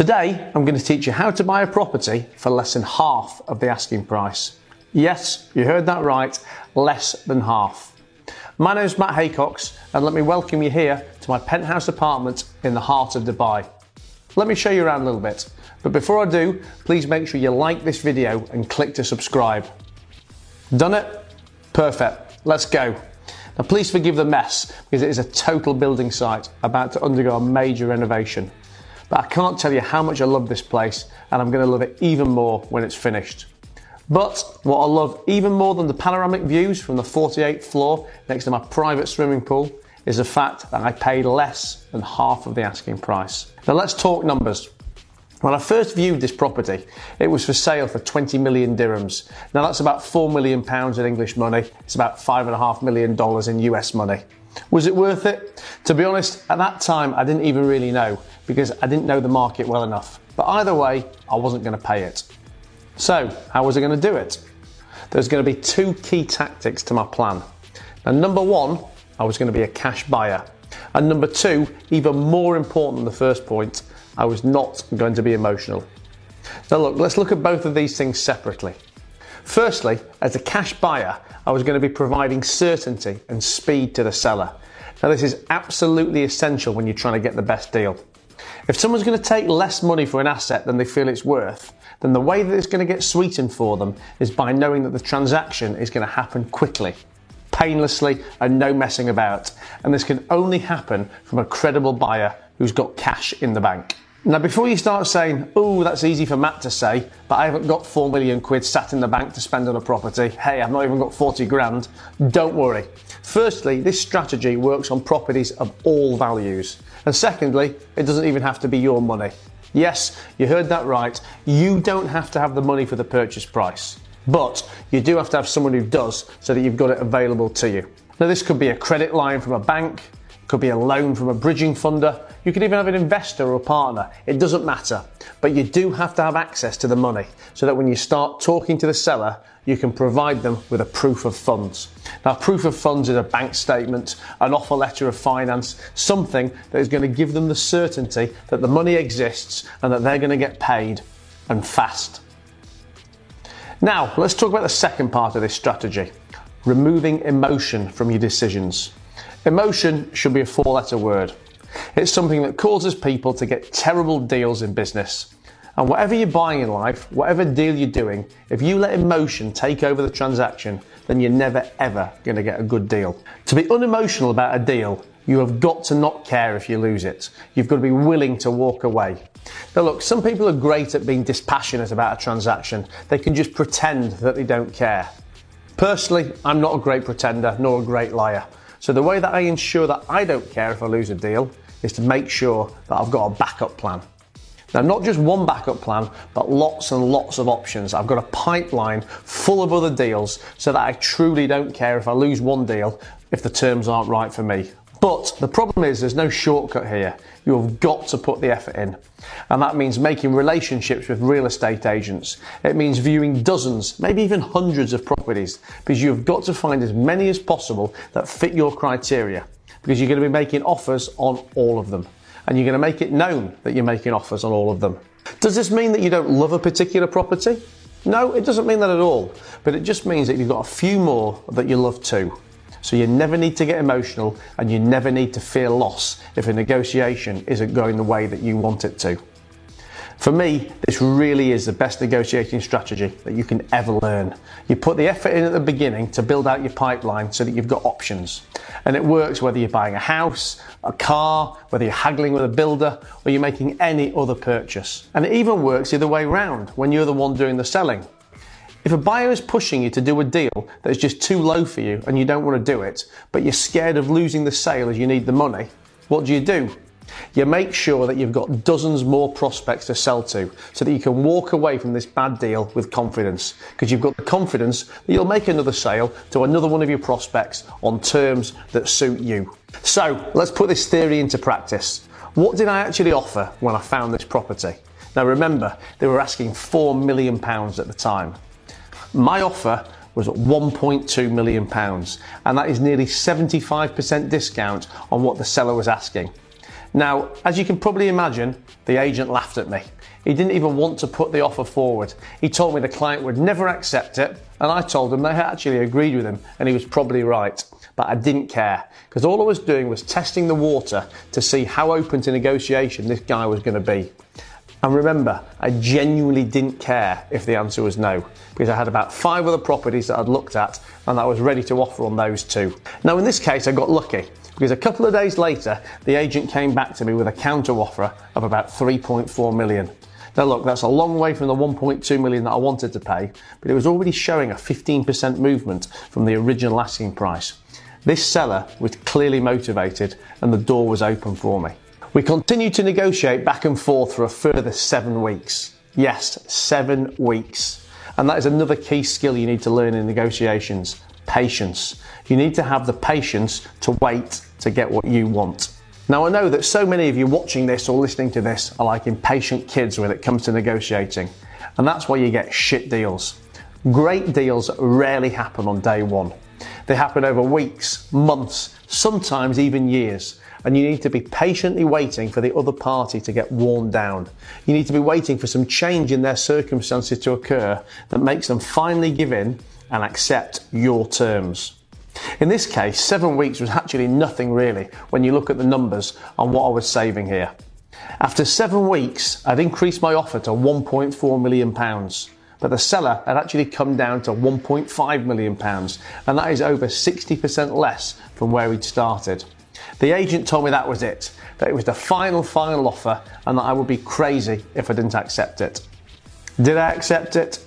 Today, I'm going to teach you how to buy a property for less than half of the asking price. Yes, you heard that right, less than half. My name is Matt Haycox, and let me welcome you here to my penthouse apartment in the heart of Dubai. Let me show you around a little bit, but before I do, please make sure you like this video and click to subscribe. Done it? Perfect. Let's go. Now, please forgive the mess because it is a total building site about to undergo a major renovation. But I can't tell you how much I love this place, and I'm going to love it even more when it's finished. But what I love even more than the panoramic views from the 48th floor next to my private swimming pool is the fact that I paid less than half of the asking price. Now let's talk numbers. When I first viewed this property, it was for sale for 20 million dirhams. Now that's about 4 million pounds in English money. It's about $5.5 million in US money. Was it worth it? To be honest, at that time I didn't even really know because I didn't know the market well enough. But either way, I wasn't going to pay it. So, how was I going to do it? There's going to be two key tactics to my plan. Now, number one, I was going to be a cash buyer. And number two, even more important than the first point, I was not going to be emotional. Now, look, let's look at both of these things separately. Firstly, as a cash buyer, I was going to be providing certainty and speed to the seller. Now, this is absolutely essential when you're trying to get the best deal. If someone's going to take less money for an asset than they feel it's worth, then the way that it's going to get sweetened for them is by knowing that the transaction is going to happen quickly, painlessly, and no messing about. And this can only happen from a credible buyer who's got cash in the bank. Now, before you start saying, oh, that's easy for Matt to say, but I haven't got 4 million quid sat in the bank to spend on a property, hey, I've not even got 40 grand, don't worry. Firstly, this strategy works on properties of all values. And secondly, it doesn't even have to be your money. Yes, you heard that right. You don't have to have the money for the purchase price, but you do have to have someone who does so that you've got it available to you. Now, this could be a credit line from a bank, could be a loan from a bridging funder. You could even have an investor or a partner. It doesn't matter. But you do have to have access to the money so that when you start talking to the seller, you can provide them with a proof of funds. Now, proof of funds is a bank statement, an offer letter of finance, something that is going to give them the certainty that the money exists and that they're going to get paid and fast. Now, let's talk about the second part of this strategy removing emotion from your decisions. Emotion should be a four letter word. It's something that causes people to get terrible deals in business. And whatever you're buying in life, whatever deal you're doing, if you let emotion take over the transaction, then you're never ever going to get a good deal. To be unemotional about a deal, you have got to not care if you lose it. You've got to be willing to walk away. Now, look, some people are great at being dispassionate about a transaction. They can just pretend that they don't care. Personally, I'm not a great pretender nor a great liar. So the way that I ensure that I don't care if I lose a deal is to make sure that I've got a backup plan. Now, not just one backup plan, but lots and lots of options. I've got a pipeline full of other deals so that I truly don't care if I lose one deal if the terms aren't right for me. But the problem is there's no shortcut here. You have got to put the effort in. And that means making relationships with real estate agents. It means viewing dozens, maybe even hundreds of properties because you've got to find as many as possible that fit your criteria because you're going to be making offers on all of them. And you're going to make it known that you're making offers on all of them. Does this mean that you don't love a particular property? No, it doesn't mean that at all. But it just means that you've got a few more that you love too. So you never need to get emotional and you never need to fear loss if a negotiation isn't going the way that you want it to. For me, this really is the best negotiating strategy that you can ever learn. You put the effort in at the beginning to build out your pipeline so that you've got options. And it works whether you're buying a house, a car, whether you're haggling with a builder, or you're making any other purchase. And it even works the other way around when you're the one doing the selling. If a buyer is pushing you to do a deal that is just too low for you and you don't want to do it, but you're scared of losing the sale as you need the money, what do you do? You make sure that you've got dozens more prospects to sell to so that you can walk away from this bad deal with confidence because you've got the confidence that you'll make another sale to another one of your prospects on terms that suit you. So let's put this theory into practice. What did I actually offer when I found this property? Now remember, they were asking £4 million at the time. My offer was 1.2 million pounds, and that is nearly 75% discount on what the seller was asking. Now, as you can probably imagine, the agent laughed at me. He didn't even want to put the offer forward. He told me the client would never accept it, and I told him they actually agreed with him, and he was probably right. But I didn't care, because all I was doing was testing the water to see how open to negotiation this guy was going to be. And remember, I genuinely didn't care if the answer was no, because I had about five other properties that I'd looked at and I was ready to offer on those too. Now, in this case, I got lucky because a couple of days later, the agent came back to me with a counter offer of about 3.4 million. Now, look, that's a long way from the 1.2 million that I wanted to pay, but it was already showing a 15% movement from the original asking price. This seller was clearly motivated and the door was open for me. We continued to negotiate back and forth for a further seven weeks. Yes, seven weeks. And that is another key skill you need to learn in negotiations patience. You need to have the patience to wait to get what you want. Now, I know that so many of you watching this or listening to this are like impatient kids when it comes to negotiating, and that's why you get shit deals. Great deals rarely happen on day one. They happen over weeks, months, sometimes even years, and you need to be patiently waiting for the other party to get worn down. You need to be waiting for some change in their circumstances to occur that makes them finally give in and accept your terms. In this case, seven weeks was actually nothing really when you look at the numbers on what I was saving here. After seven weeks, I'd increased my offer to £1.4 million, but the seller had actually come down to £1.5 million, and that is over 60% less from where he'd started. The agent told me that was it, that it was the final, final offer, and that I would be crazy if I didn't accept it. Did I accept it?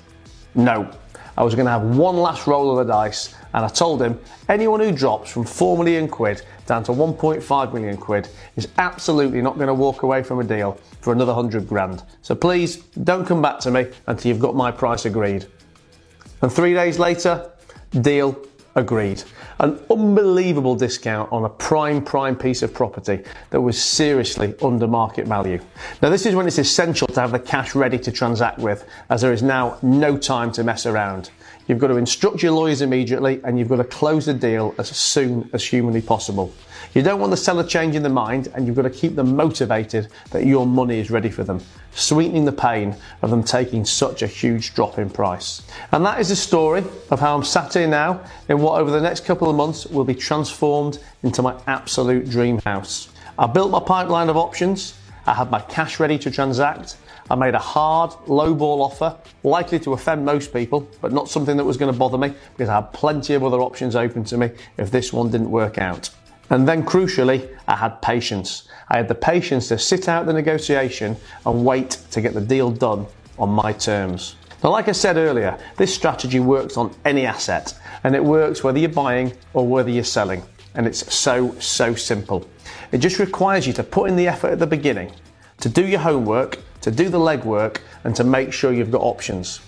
No. I was going to have one last roll of the dice, and I told him anyone who drops from 4 million quid down to 1.5 million quid is absolutely not going to walk away from a deal for another 100 grand. So please don't come back to me until you've got my price agreed. And three days later, deal agreed. An unbelievable discount on a prime, prime piece of property that was seriously under market value. Now, this is when it's essential to have the cash ready to transact with, as there is now no time to mess around. You've got to instruct your lawyers immediately and you've got to close the deal as soon as humanly possible. You don't want the seller changing their mind and you've got to keep them motivated that your money is ready for them, sweetening the pain of them taking such a huge drop in price. And that is the story of how I'm sat here now in what over the next couple of months will be transformed into my absolute dream house. I built my pipeline of options. I had my cash ready to transact I made a hard, low ball offer, likely to offend most people, but not something that was going to bother me because I had plenty of other options open to me if this one didn't work out. And then crucially, I had patience. I had the patience to sit out the negotiation and wait to get the deal done on my terms. Now, like I said earlier, this strategy works on any asset and it works whether you're buying or whether you're selling. And it's so, so simple. It just requires you to put in the effort at the beginning, to do your homework, to do the legwork, and to make sure you've got options.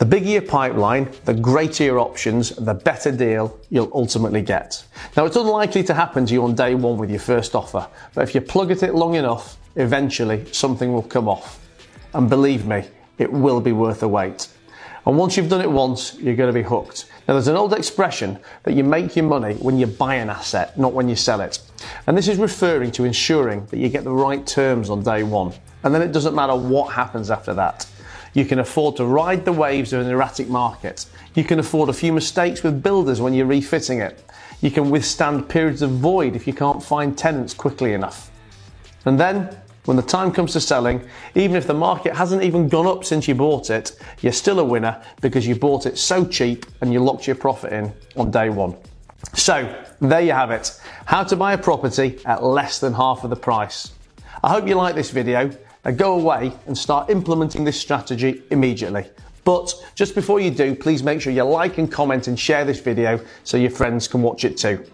The bigger your pipeline, the greater your options, the better deal you'll ultimately get. Now, it's unlikely to happen to you on day one with your first offer, but if you plug at it long enough, eventually something will come off. And believe me, it will be worth the wait. And once you've done it once, you're going to be hooked. Now, there's an old expression that you make your money when you buy an asset, not when you sell it. And this is referring to ensuring that you get the right terms on day one. And then it doesn't matter what happens after that. You can afford to ride the waves of an erratic market. You can afford a few mistakes with builders when you're refitting it. You can withstand periods of void if you can't find tenants quickly enough. And then, when the time comes to selling, even if the market hasn't even gone up since you bought it, you're still a winner because you bought it so cheap and you locked your profit in on day one. So, there you have it. How to buy a property at less than half of the price. I hope you like this video. Now go away and start implementing this strategy immediately. But just before you do, please make sure you like and comment and share this video so your friends can watch it too.